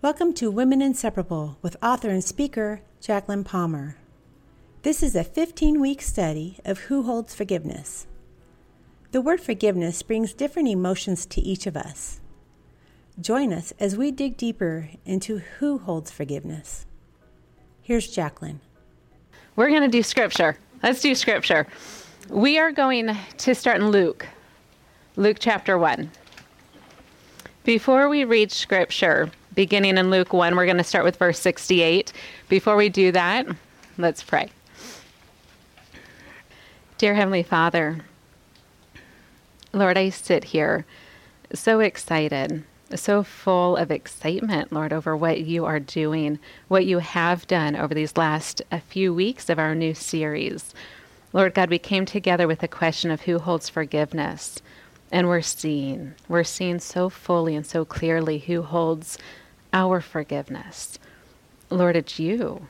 Welcome to Women Inseparable with author and speaker Jacqueline Palmer. This is a 15 week study of who holds forgiveness. The word forgiveness brings different emotions to each of us. Join us as we dig deeper into who holds forgiveness. Here's Jacqueline. We're going to do scripture. Let's do scripture. We are going to start in Luke, Luke chapter 1. Before we read scripture, beginning in Luke 1. We're going to start with verse 68. Before we do that, let's pray. Dear Heavenly Father, Lord, I sit here so excited, so full of excitement, Lord, over what you are doing, what you have done over these last a few weeks of our new series. Lord God, we came together with the question of who holds forgiveness. And we're seeing, we're seeing so fully and so clearly who holds our forgiveness. Lord, it's you.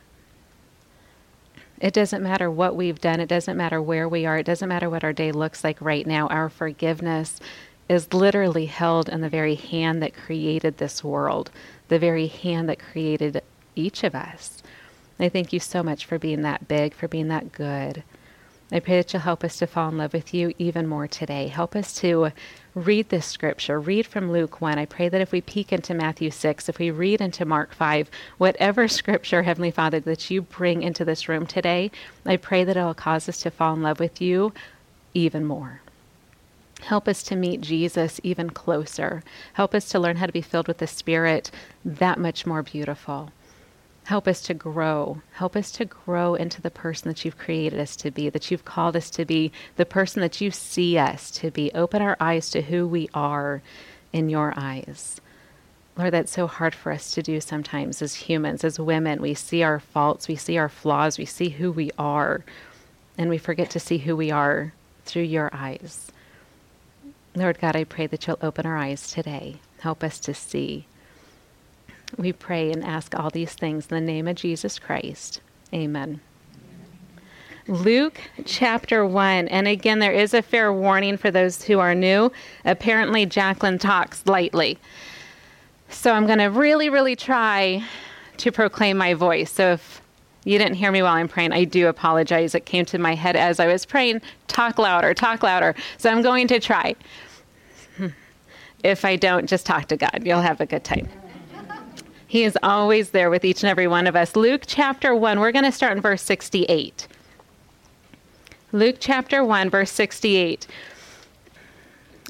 It doesn't matter what we've done. It doesn't matter where we are. It doesn't matter what our day looks like right now. Our forgiveness is literally held in the very hand that created this world, the very hand that created each of us. I thank you so much for being that big, for being that good. I pray that you'll help us to fall in love with you even more today. Help us to read this scripture, read from Luke 1. I pray that if we peek into Matthew 6, if we read into Mark 5, whatever scripture, Heavenly Father, that you bring into this room today, I pray that it will cause us to fall in love with you even more. Help us to meet Jesus even closer. Help us to learn how to be filled with the Spirit that much more beautiful. Help us to grow. Help us to grow into the person that you've created us to be, that you've called us to be, the person that you see us to be. Open our eyes to who we are in your eyes. Lord, that's so hard for us to do sometimes as humans, as women. We see our faults, we see our flaws, we see who we are, and we forget to see who we are through your eyes. Lord God, I pray that you'll open our eyes today. Help us to see. We pray and ask all these things in the name of Jesus Christ. Amen. Luke chapter 1. And again, there is a fair warning for those who are new. Apparently, Jacqueline talks lightly. So I'm going to really, really try to proclaim my voice. So if you didn't hear me while I'm praying, I do apologize. It came to my head as I was praying talk louder, talk louder. So I'm going to try. If I don't, just talk to God. You'll have a good time. He is always there with each and every one of us. Luke chapter 1, we're going to start in verse 68. Luke chapter 1, verse 68.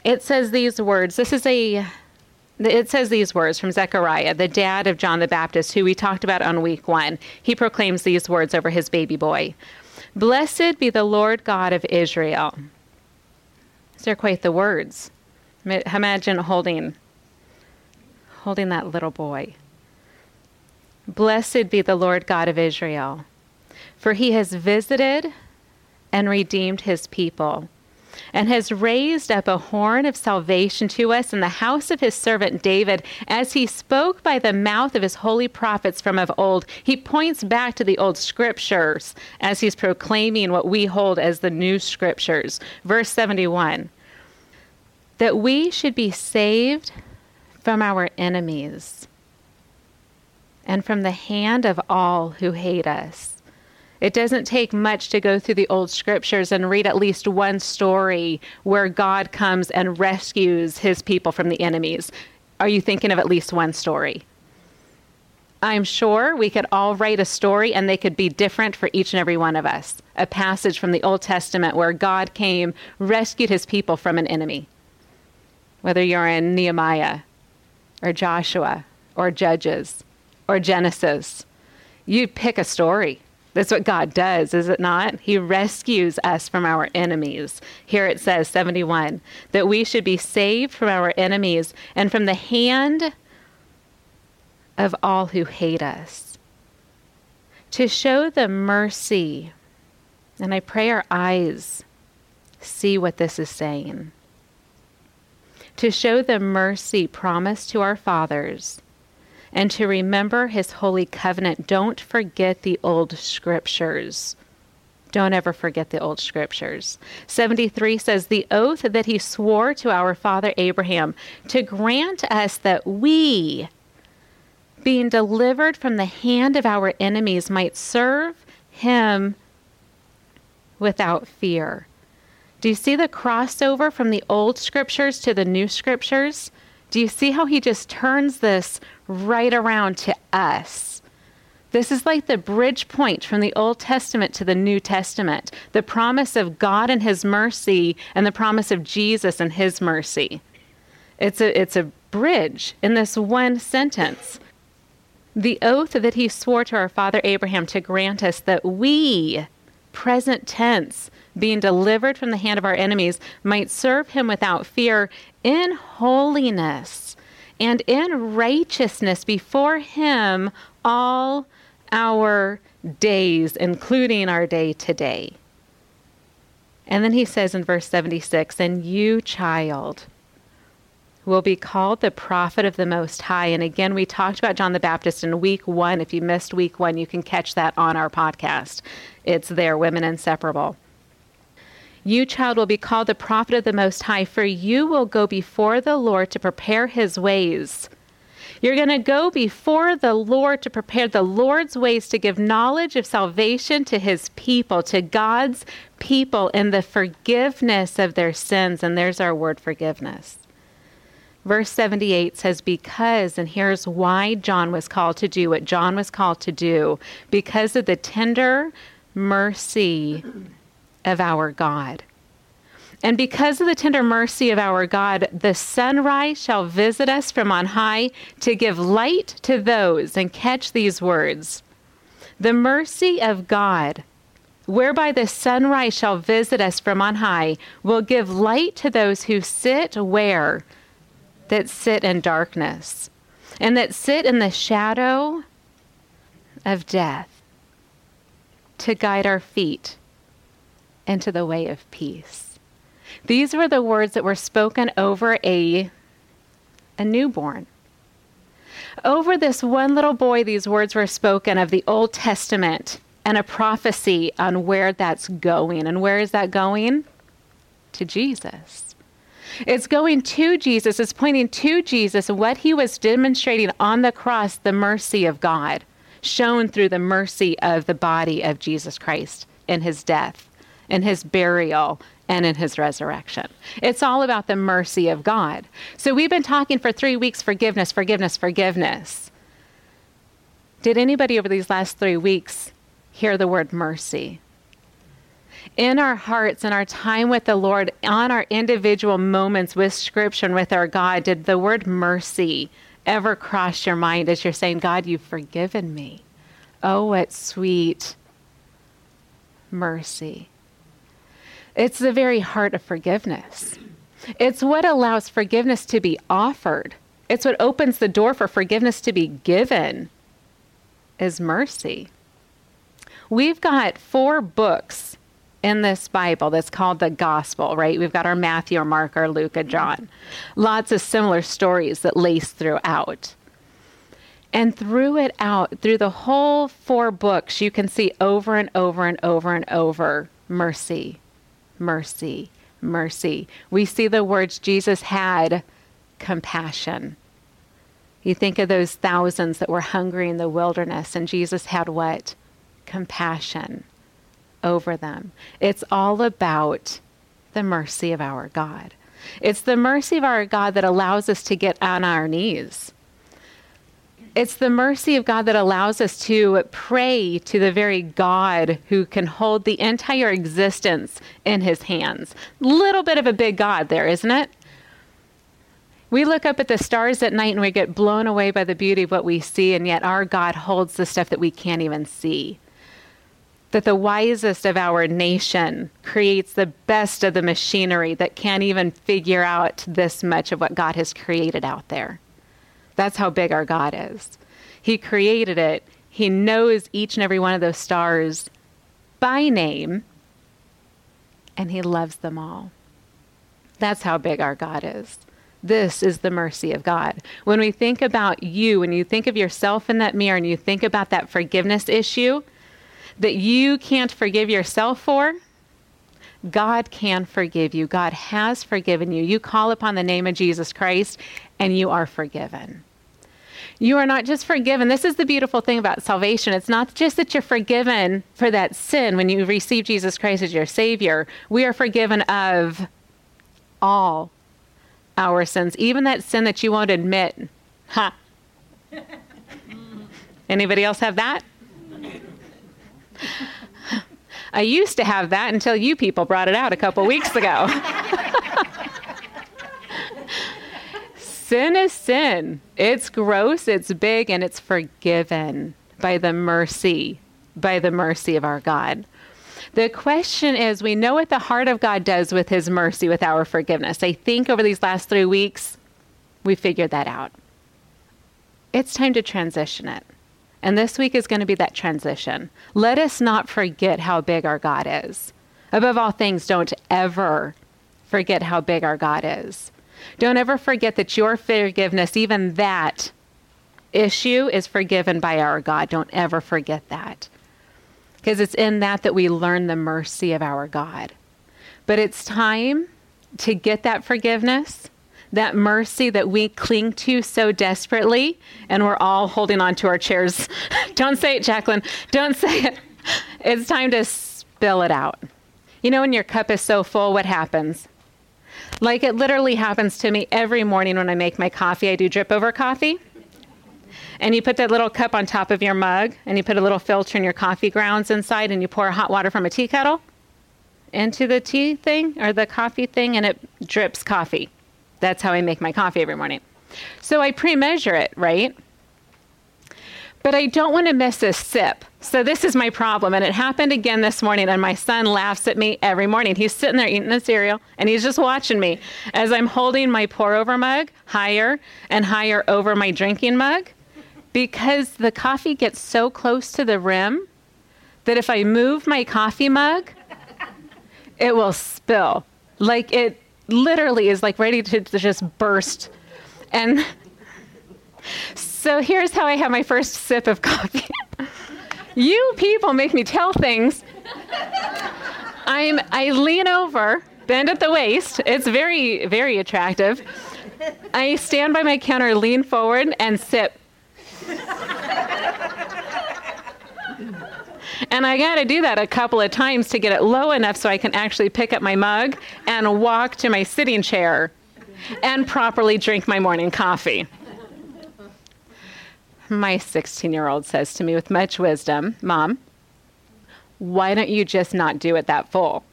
It says these words. This is a it says these words from Zechariah, the dad of John the Baptist, who we talked about on week one. He proclaims these words over his baby boy Blessed be the Lord God of Israel. These are quite the words. Imagine holding holding that little boy. Blessed be the Lord God of Israel, for he has visited and redeemed his people, and has raised up a horn of salvation to us in the house of his servant David, as he spoke by the mouth of his holy prophets from of old. He points back to the old scriptures as he's proclaiming what we hold as the new scriptures. Verse 71 that we should be saved from our enemies and from the hand of all who hate us. It doesn't take much to go through the old scriptures and read at least one story where God comes and rescues his people from the enemies. Are you thinking of at least one story? I'm sure we could all write a story and they could be different for each and every one of us. A passage from the Old Testament where God came, rescued his people from an enemy. Whether you're in Nehemiah or Joshua or Judges or Genesis. You pick a story. That's what God does, is it not? He rescues us from our enemies. Here it says, 71, that we should be saved from our enemies and from the hand of all who hate us. To show the mercy, and I pray our eyes see what this is saying. To show the mercy promised to our fathers and to remember his holy covenant. Don't forget the old scriptures. Don't ever forget the old scriptures. 73 says, The oath that he swore to our father Abraham to grant us that we, being delivered from the hand of our enemies, might serve him without fear. Do you see the crossover from the old scriptures to the new scriptures? Do you see how he just turns this right around to us? This is like the bridge point from the Old Testament to the New Testament the promise of God and His mercy, and the promise of Jesus and His mercy. It's a, it's a bridge in this one sentence. The oath that He swore to our father Abraham to grant us that we, present tense, being delivered from the hand of our enemies, might serve him without fear in holiness and in righteousness before him all our days, including our day today. And then he says in verse 76 And you, child, will be called the prophet of the Most High. And again, we talked about John the Baptist in week one. If you missed week one, you can catch that on our podcast. It's there, Women Inseparable. You, child, will be called the prophet of the Most High, for you will go before the Lord to prepare his ways. You're going to go before the Lord to prepare the Lord's ways to give knowledge of salvation to his people, to God's people, in the forgiveness of their sins. And there's our word forgiveness. Verse 78 says, Because, and here's why John was called to do what John was called to do, because of the tender mercy of our God. And because of the tender mercy of our God, the sunrise shall visit us from on high to give light to those, and catch these words. The mercy of God, whereby the sunrise shall visit us from on high, will give light to those who sit where? That sit in darkness, and that sit in the shadow of death, to guide our feet into the way of peace. These were the words that were spoken over a, a newborn. Over this one little boy, these words were spoken of the Old Testament and a prophecy on where that's going. And where is that going? To Jesus. It's going to Jesus, it's pointing to Jesus what he was demonstrating on the cross, the mercy of God, shown through the mercy of the body of Jesus Christ in his death in his burial, and in his resurrection. It's all about the mercy of God. So we've been talking for three weeks forgiveness, forgiveness, forgiveness. Did anybody over these last three weeks hear the word mercy? In our hearts, in our time with the Lord, on our individual moments with Scripture and with our God, did the word mercy ever cross your mind as you're saying, God, you've forgiven me? Oh, what sweet mercy. It's the very heart of forgiveness. It's what allows forgiveness to be offered. It's what opens the door for forgiveness to be given is mercy. We've got four books in this Bible that's called the Gospel, right? We've got our Matthew, our Mark, our Luke, and John. Lots of similar stories that lace throughout. And through it out, through the whole four books, you can see over and over and over and over mercy, mercy, mercy. We see the words Jesus had compassion. You think of those thousands that were hungry in the wilderness, and Jesus had what? Compassion over them. It's all about the mercy of our God. It's the mercy of our God that allows us to get on our knees it's the mercy of God that allows us to pray to the very God who can hold the entire existence in his hands. Little bit of a big God there, isn't it? We look up at the stars at night and we get blown away by the beauty of what we see, and yet our God holds the stuff that we can't even see. That the wisest of our nation creates the best of the machinery that can't even figure out this much of what God has created out there. That's how big our God is. He created it, He knows each and every one of those stars by name, and He loves them all. That's how big our God is. This is the mercy of God. When we think about you, when you think of yourself in that mirror and you think about that forgiveness issue that you can't forgive yourself for, God can forgive you. God has forgiven you. You call upon the name of Jesus Christ and you are forgiven. You are not just forgiven. This is the beautiful thing about salvation. It's not just that you're forgiven for that sin when you receive Jesus Christ as your Savior. We are forgiven of all our sins, even that sin that you won't admit. Ha. Huh. Anybody else have that? I used to have that until you people brought it out a couple weeks ago. sin is sin. It's gross, it's big, and it's forgiven by the mercy, by the mercy of our God. The question is we know what the heart of God does with his mercy, with our forgiveness. I think over these last three weeks, we figured that out. It's time to transition it. And this week is going to be that transition. Let us not forget how big our God is. Above all things, don't ever forget how big our God is. Don't ever forget that your forgiveness, even that issue, is forgiven by our God. Don't ever forget that. Because it's in that that we learn the mercy of our God. But it's time to get that forgiveness that mercy that we cling to so desperately, and we're all holding on to our chairs. Don't say it, Jacqueline. Don't say it. It's time to spill it out. You know, when your cup is so full, what happens? Like it literally happens to me every morning when I make my coffee. I do drip over coffee. And you put that little cup on top of your mug, and you put a little filter in your coffee grounds inside, and you pour hot water from a tea kettle into the tea thing or the coffee thing, and it drips coffee. That's how I make my coffee every morning. So I pre measure it, right? But I don't want to miss a sip. So this is my problem. And it happened again this morning. And my son laughs at me every morning. He's sitting there eating the cereal and he's just watching me as I'm holding my pour over mug higher and higher over my drinking mug because the coffee gets so close to the rim that if I move my coffee mug, it will spill. Like it literally is like ready to, to just burst. And so here's how I have my first sip of coffee. you people make me tell things. I'm I lean over, bend at the waist. It's very very attractive. I stand by my counter, lean forward and sip. And I got to do that a couple of times to get it low enough so I can actually pick up my mug and walk to my sitting chair and properly drink my morning coffee. My 16 year old says to me with much wisdom, Mom, why don't you just not do it that full?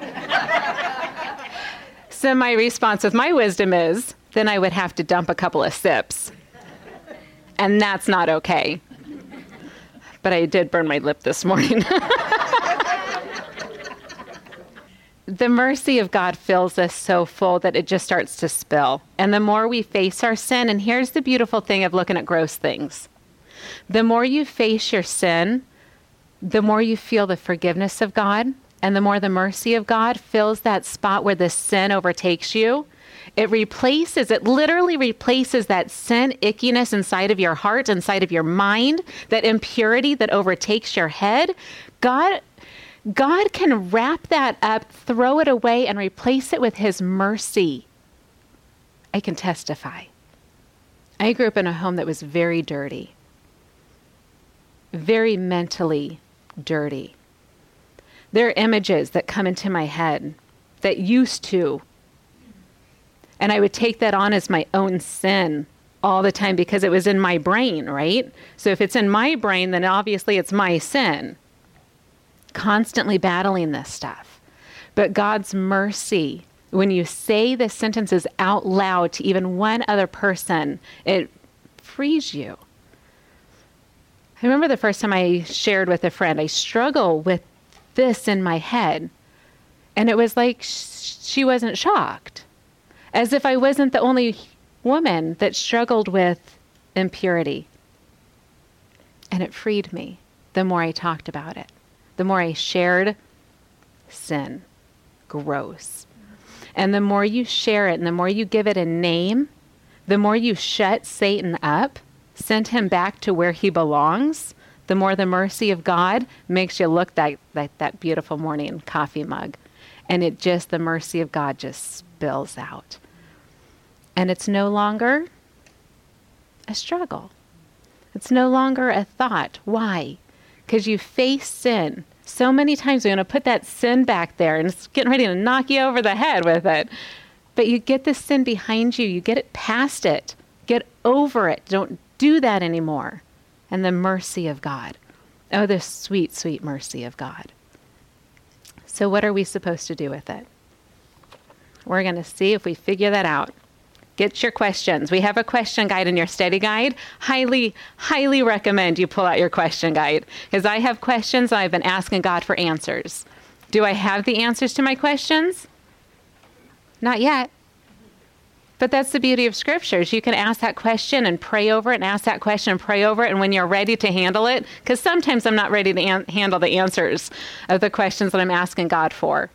so my response with my wisdom is, then I would have to dump a couple of sips. And that's not okay but I did burn my lip this morning. the mercy of God fills us so full that it just starts to spill. And the more we face our sin, and here's the beautiful thing of looking at gross things the more you face your sin, the more you feel the forgiveness of God, and the more the mercy of God fills that spot where the sin overtakes you it replaces, it literally replaces that sin ickiness inside of your heart, inside of your mind, that impurity that overtakes your head. God God can wrap that up, throw it away, and replace it with His mercy. I can testify. I grew up in a home that was very dirty, very mentally dirty. There are images that come into my head that used to and I would take that on as my own sin all the time because it was in my brain, right? So if it's in my brain, then obviously it's my sin. Constantly battling this stuff. But God's mercy, when you say the sentences out loud to even one other person, it frees you. I remember the first time I shared with a friend, I struggle with this in my head. And it was like she wasn't shocked as if I wasn't the only woman that struggled with impurity. And it freed me the more I talked about it, the more I shared sin, gross. And the more you share it and the more you give it a name, the more you shut Satan up, send him back to where he belongs, the more the mercy of God makes you look like that, that beautiful morning coffee mug. And it just, the mercy of God just spills out. And it's no longer a struggle. It's no longer a thought. Why? Because you face sin. So many times we're going to put that sin back there and it's getting ready to knock you over the head with it. But you get the sin behind you, you get it past it, get over it. Don't do that anymore. And the mercy of God. Oh, the sweet, sweet mercy of God. So, what are we supposed to do with it? We're going to see if we figure that out. Get your questions. We have a question guide in your study guide. Highly, highly recommend you pull out your question guide because I have questions I've been asking God for answers. Do I have the answers to my questions? Not yet. But that's the beauty of scriptures. You can ask that question and pray over it, and ask that question and pray over it. And when you're ready to handle it, because sometimes I'm not ready to an- handle the answers of the questions that I'm asking God for.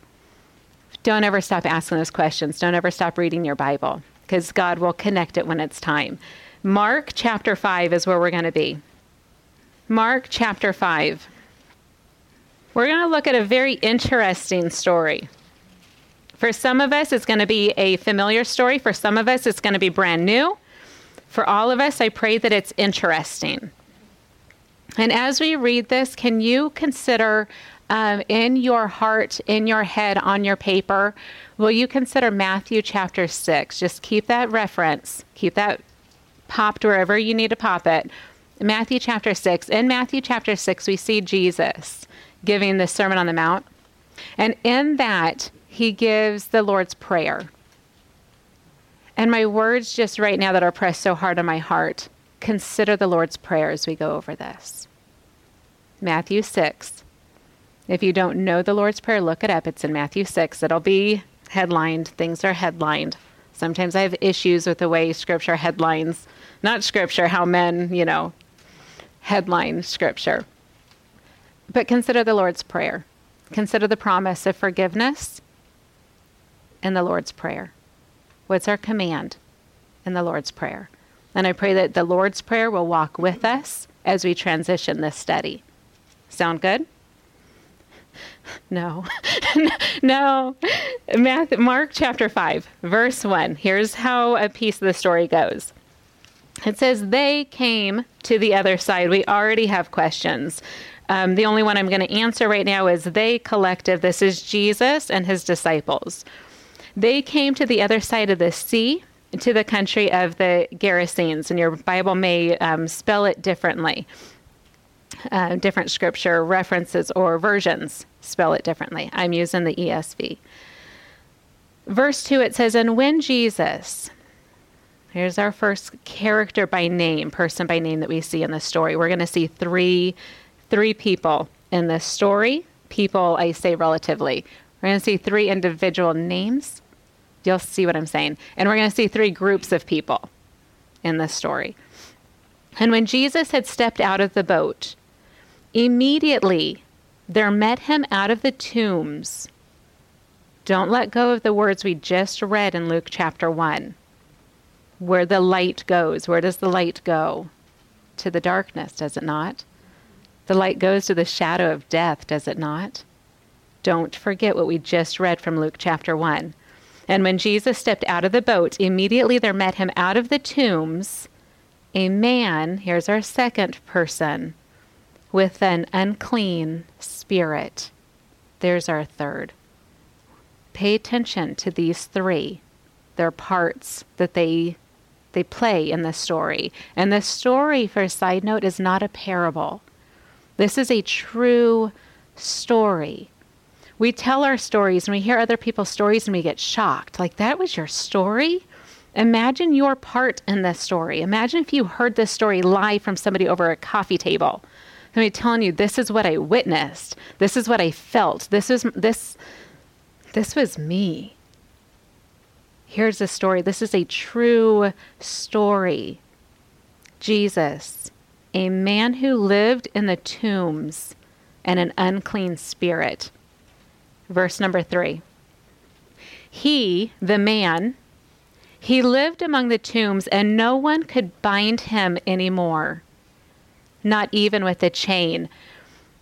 Don't ever stop asking those questions. Don't ever stop reading your Bible, because God will connect it when it's time. Mark chapter 5 is where we're going to be. Mark chapter 5. We're going to look at a very interesting story. For some of us, it's going to be a familiar story. For some of us, it's going to be brand new. For all of us, I pray that it's interesting. And as we read this, can you consider um, in your heart, in your head, on your paper, will you consider Matthew chapter 6? Just keep that reference, keep that popped wherever you need to pop it. Matthew chapter 6. In Matthew chapter 6, we see Jesus giving the Sermon on the Mount. And in that, he gives the Lord's Prayer. And my words just right now that are pressed so hard on my heart consider the Lord's Prayer as we go over this. Matthew 6. If you don't know the Lord's Prayer, look it up. It's in Matthew 6. It'll be headlined. Things are headlined. Sometimes I have issues with the way scripture headlines, not scripture, how men, you know, headline scripture. But consider the Lord's Prayer. Consider the promise of forgiveness in the Lord's Prayer? What's our command in the Lord's Prayer? And I pray that the Lord's Prayer will walk with us as we transition this study. Sound good? No. no. Matthew, Mark chapter 5, verse 1. Here's how a piece of the story goes. It says, They came to the other side. We already have questions. Um, the only one I'm going to answer right now is they collective. This is Jesus and his disciples. They came to the other side of the sea, to the country of the Gerasenes, and your Bible may um, spell it differently. Uh, different scripture references or versions spell it differently. I'm using the ESV. Verse 2 it says, And when Jesus, here's our first character by name, person by name that we see in the story. We're going to see three, three people in this story. People, I say relatively. We're going to see three individual names You'll see what I'm saying. And we're going to see three groups of people in this story. And when Jesus had stepped out of the boat, immediately there met him out of the tombs. Don't let go of the words we just read in Luke chapter 1. Where the light goes. Where does the light go? To the darkness, does it not? The light goes to the shadow of death, does it not? Don't forget what we just read from Luke chapter 1. And when Jesus stepped out of the boat, immediately there met him out of the tombs a man, here's our second person, with an unclean spirit. There's our third. Pay attention to these three. Their parts that they they play in the story. And the story, for a side note, is not a parable. This is a true story we tell our stories and we hear other people's stories and we get shocked. Like, that was your story? Imagine your part in this story. Imagine if you heard this story live from somebody over a coffee table. Somebody telling you, this is what I witnessed. This is what I felt. This is this this was me. Here's a story. This is a true story. Jesus, a man who lived in the tombs and an unclean spirit verse number three. He, the man, he lived among the tombs, and no one could bind him anymore, not even with a chain.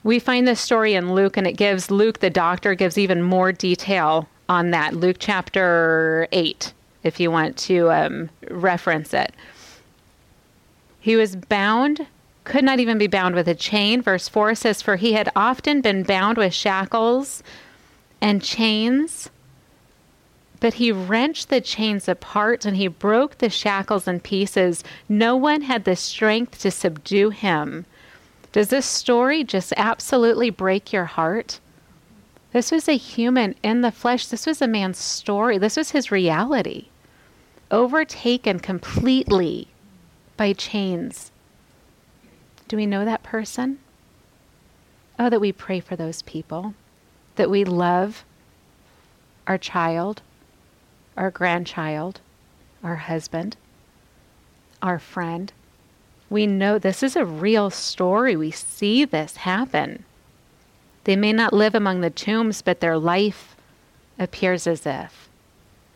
We find this story in Luke, and it gives Luke, the doctor, gives even more detail on that. Luke chapter 8, if you want to um, reference it. He was bound could not even be bound with a chain. Verse 4 says, For he had often been bound with shackles and chains, but he wrenched the chains apart and he broke the shackles in pieces. No one had the strength to subdue him. Does this story just absolutely break your heart? This was a human in the flesh. This was a man's story. This was his reality. Overtaken completely by chains do we know that person? Oh, that we pray for those people, that we love our child, our grandchild, our husband, our friend. We know this is a real story. We see this happen. They may not live among the tombs, but their life appears as if.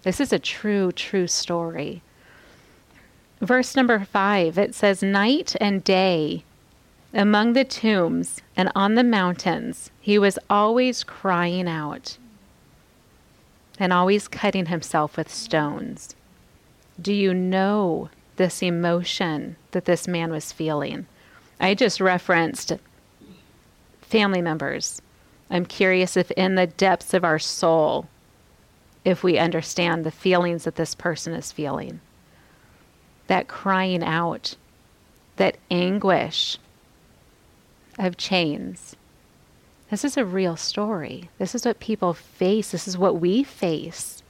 This is a true, true story. Verse number five it says, Night and day among the tombs and on the mountains, he was always crying out and always cutting himself with stones. Do you know this emotion that this man was feeling? I just referenced family members. I'm curious if, in the depths of our soul, if we understand the feelings that this person is feeling. That crying out, that anguish, of chains. This is a real story. This is what people face. This is what we face.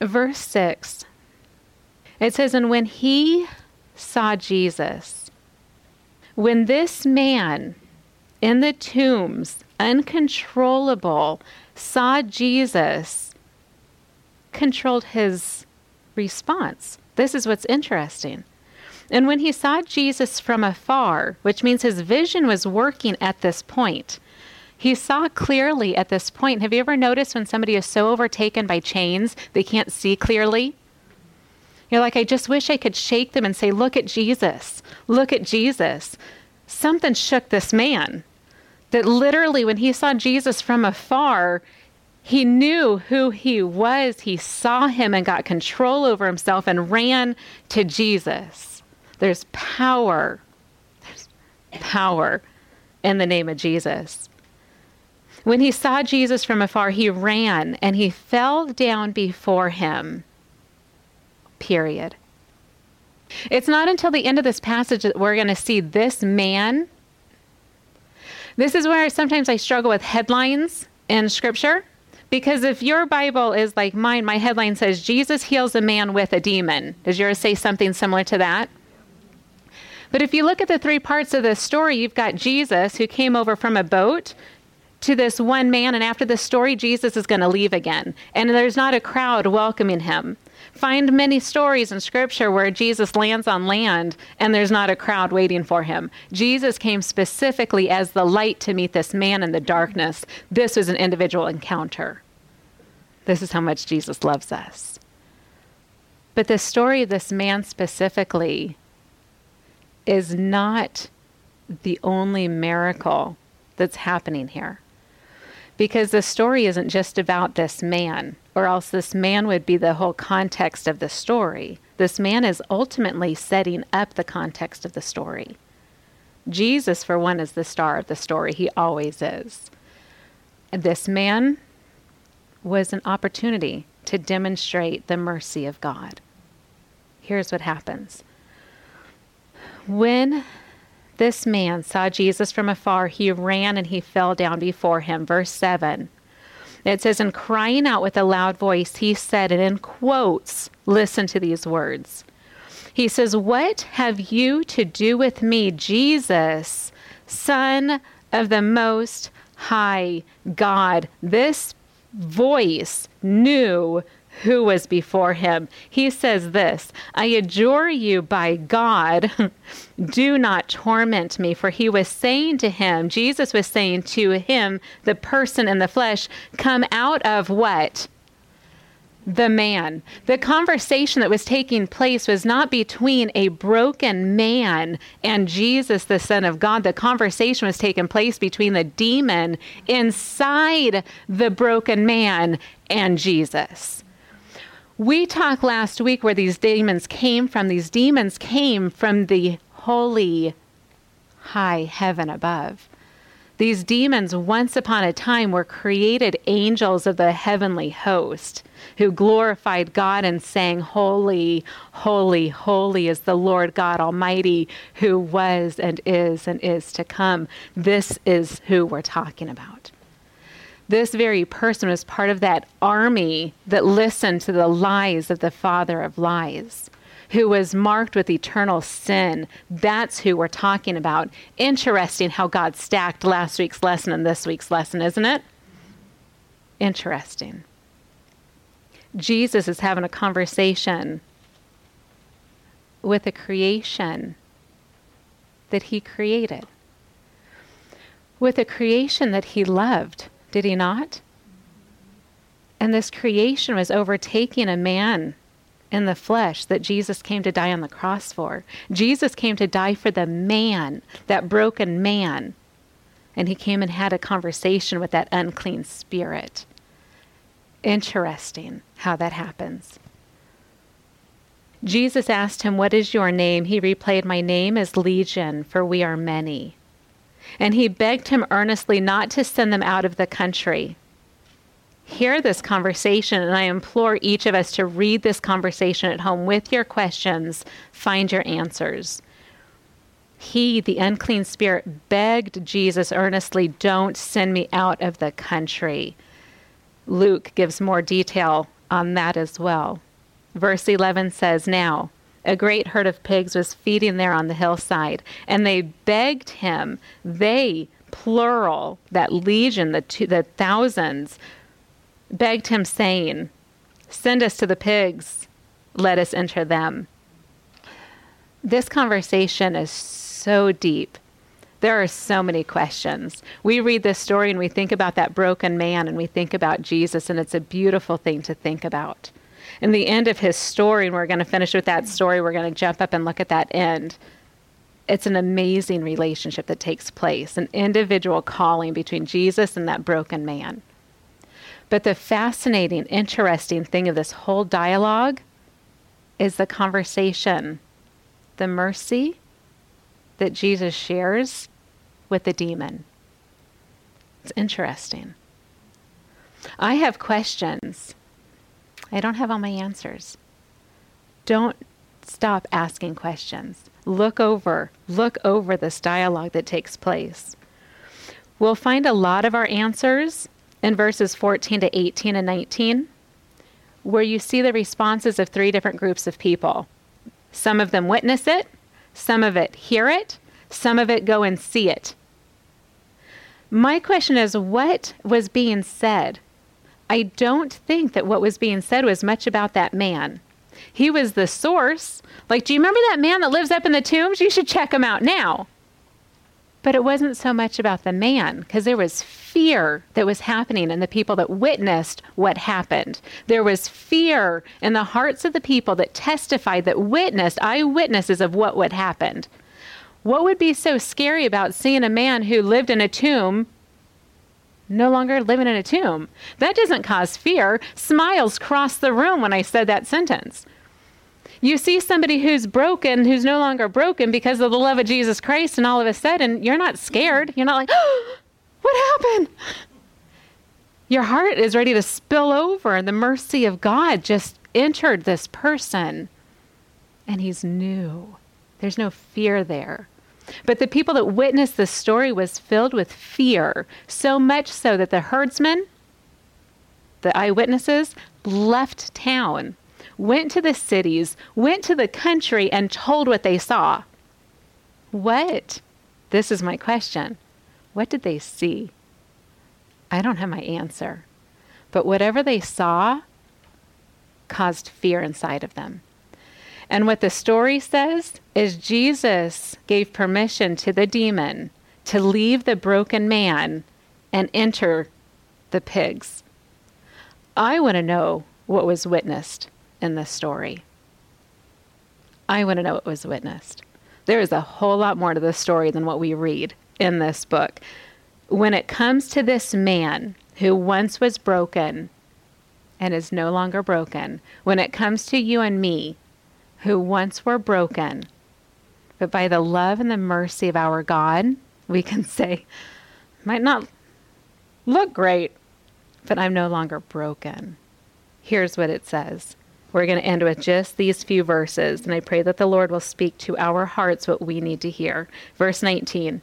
Verse 6 it says, And when he saw Jesus, when this man in the tombs, uncontrollable, saw Jesus, controlled his response. This is what's interesting. And when he saw Jesus from afar, which means his vision was working at this point, he saw clearly at this point. Have you ever noticed when somebody is so overtaken by chains, they can't see clearly? You're like, I just wish I could shake them and say, Look at Jesus. Look at Jesus. Something shook this man. That literally, when he saw Jesus from afar, he knew who he was. He saw him and got control over himself and ran to Jesus. There's power. There's power in the name of Jesus. When he saw Jesus from afar, he ran and he fell down before him. Period. It's not until the end of this passage that we're going to see this man. This is where sometimes I struggle with headlines in scripture. Because if your Bible is like mine, my headline says, Jesus heals a man with a demon. Does yours say something similar to that? But if you look at the three parts of the story, you've got Jesus who came over from a boat to this one man, and after the story, Jesus is going to leave again. And there's not a crowd welcoming him. Find many stories in scripture where Jesus lands on land and there's not a crowd waiting for him. Jesus came specifically as the light to meet this man in the darkness. This was an individual encounter. This is how much Jesus loves us. But the story of this man specifically is not the only miracle that's happening here. Because the story isn't just about this man, or else this man would be the whole context of the story. This man is ultimately setting up the context of the story. Jesus, for one, is the star of the story. He always is. This man was an opportunity to demonstrate the mercy of God. Here's what happens when this man saw Jesus from afar, he ran and he fell down before him. Verse 7. It says, And crying out with a loud voice, he said, and in quotes, listen to these words. He says, What have you to do with me, Jesus, Son of the Most High God? This voice knew who was before him. He says this I adjure you by God, do not torment me. For he was saying to him, Jesus was saying to him, the person in the flesh, come out of what? The man. The conversation that was taking place was not between a broken man and Jesus, the Son of God. The conversation was taking place between the demon inside the broken man and Jesus. We talked last week where these demons came from. These demons came from the holy high heaven above. These demons, once upon a time, were created angels of the heavenly host who glorified God and sang, Holy, holy, holy is the Lord God Almighty, who was and is and is to come. This is who we're talking about. This very person was part of that army that listened to the lies of the father of lies who was marked with eternal sin. That's who we're talking about. Interesting how God stacked last week's lesson and this week's lesson, isn't it? Interesting. Jesus is having a conversation with a creation that he created, with a creation that he loved, did he not? And this creation was overtaking a man in the flesh that Jesus came to die on the cross for. Jesus came to die for the man, that broken man. And he came and had a conversation with that unclean spirit. Interesting how that happens. Jesus asked him, What is your name? He replied, My name is Legion, for we are many. And he begged him earnestly not to send them out of the country hear this conversation, and I implore each of us to read this conversation at home with your questions, find your answers. He, the unclean spirit, begged Jesus earnestly, Don't send me out of the country. Luke gives more detail on that as well. Verse 11 says, Now, a great herd of pigs was feeding there on the hillside, and they begged him, they, plural, that legion, the, two, the thousands, begged him, saying, Send us to the pigs, let us enter them. This conversation is so deep. There are so many questions. We read this story and we think about that broken man and we think about Jesus, and it's a beautiful thing to think about. In the end of his story, and we're going to finish with that story, we're going to jump up and look at that end. It's an amazing relationship that takes place, an individual calling between Jesus and that broken man. But the fascinating, interesting thing of this whole dialogue is the conversation, the mercy that Jesus shares with the demon. It's interesting. I have questions. I don't have all my answers. Don't stop asking questions. Look over, look over this dialogue that takes place. We'll find a lot of our answers in verses 14 to 18 and 19, where you see the responses of three different groups of people. Some of them witness it, some of it hear it, some of it go and see it. My question is what was being said? I don't think that what was being said was much about that man. He was the source. Like, do you remember that man that lives up in the tombs? You should check him out now. But it wasn't so much about the man, because there was fear that was happening in the people that witnessed what happened. There was fear in the hearts of the people that testified, that witnessed, eyewitnesses of what would happened. What would be so scary about seeing a man who lived in a tomb no longer living in a tomb? That doesn't cause fear. Smiles crossed the room when I said that sentence. You see somebody who's broken, who's no longer broken because of the love of Jesus Christ, and all of a sudden you're not scared. You're not like, oh, what happened? Your heart is ready to spill over, and the mercy of God just entered this person. And he's new. There's no fear there. But the people that witnessed the story was filled with fear, so much so that the herdsmen, the eyewitnesses, left town went to the cities, went to the country, and told what they saw. What? This is my question. What did they see? I don't have my answer. But whatever they saw caused fear inside of them. And what the story says is Jesus gave permission to the demon to leave the broken man and enter the pigs. I want to know what was witnessed in this story. I want to know what was witnessed. There is a whole lot more to this story than what we read in this book. When it comes to this man who once was broken and is no longer broken, when it comes to you and me who once were broken, but by the love and the mercy of our God, we can say, might not look great, but I'm no longer broken. Here's what it says. We're going to end with just these few verses, and I pray that the Lord will speak to our hearts what we need to hear. Verse 19.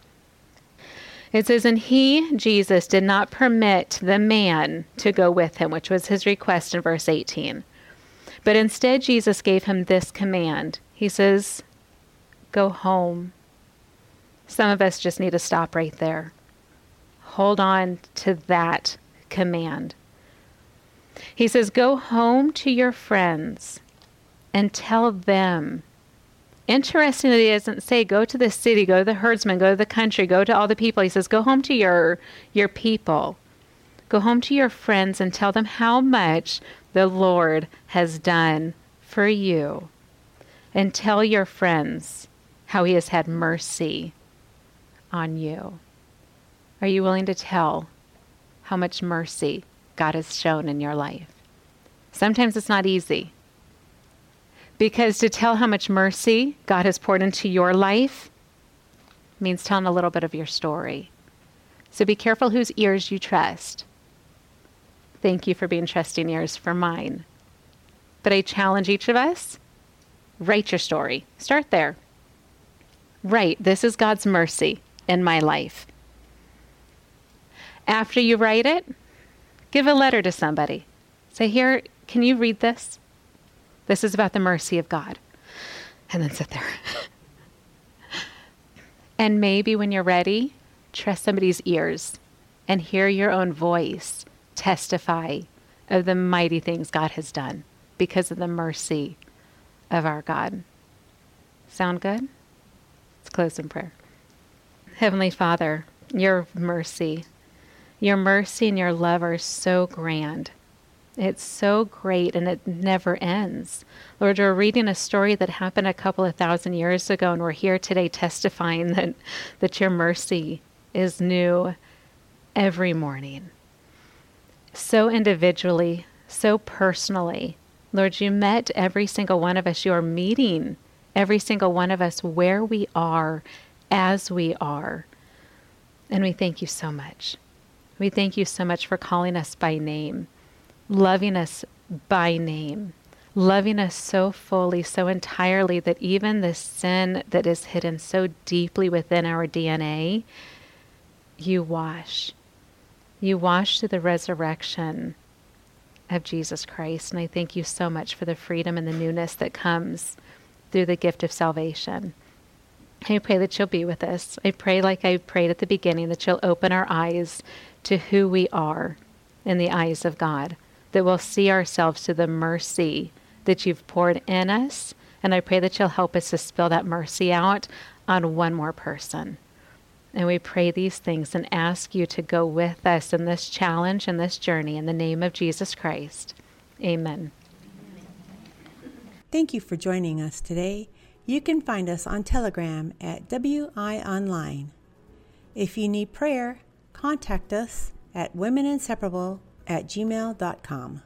It says, And he, Jesus, did not permit the man to go with him, which was his request in verse 18. But instead, Jesus gave him this command. He says, Go home. Some of us just need to stop right there. Hold on to that command. He says, Go home to your friends and tell them interesting that he doesn't say go to the city, go to the herdsmen, go to the country, go to all the people. He says go home to your your people. Go home to your friends and tell them how much the Lord has done for you. And tell your friends how he has had mercy on you. Are you willing to tell how much mercy God has shown in your life? Sometimes it's not easy. Because to tell how much mercy God has poured into your life means telling a little bit of your story. So be careful whose ears you trust. Thank you for being trusting ears for mine. But I challenge each of us write your story. Start there. Write, this is God's mercy in my life. After you write it, give a letter to somebody. Say, Here, can you read this? This is about the mercy of God. And then sit there. and maybe when you're ready, trust somebody's ears and hear your own voice testify of the mighty things God has done because of the mercy of our God. Sound good? Let's close in prayer. Heavenly Father, your mercy, your mercy and your love are so grand. It's so great and it never ends. Lord, we're reading a story that happened a couple of thousand years ago, and we're here today testifying that, that your mercy is new every morning. So individually, so personally. Lord, you met every single one of us. You are meeting every single one of us where we are as we are. And we thank you so much. We thank you so much for calling us by name loving us by name, loving us so fully, so entirely that even the sin that is hidden so deeply within our DNA, you wash. You wash through the resurrection of Jesus Christ. And I thank you so much for the freedom and the newness that comes through the gift of salvation. I pray that you'll be with us. I pray, like I prayed at the beginning, that you'll open our eyes to who we are in the eyes of God that we'll see ourselves to the mercy that you've poured in us. And I pray that you'll help us to spill that mercy out on one more person. And we pray these things and ask you to go with us in this challenge and this journey in the name of Jesus Christ. Amen. Thank you for joining us today. You can find us on Telegram at WI Online. If you need prayer, contact us at Women Inseparable at gmail.com.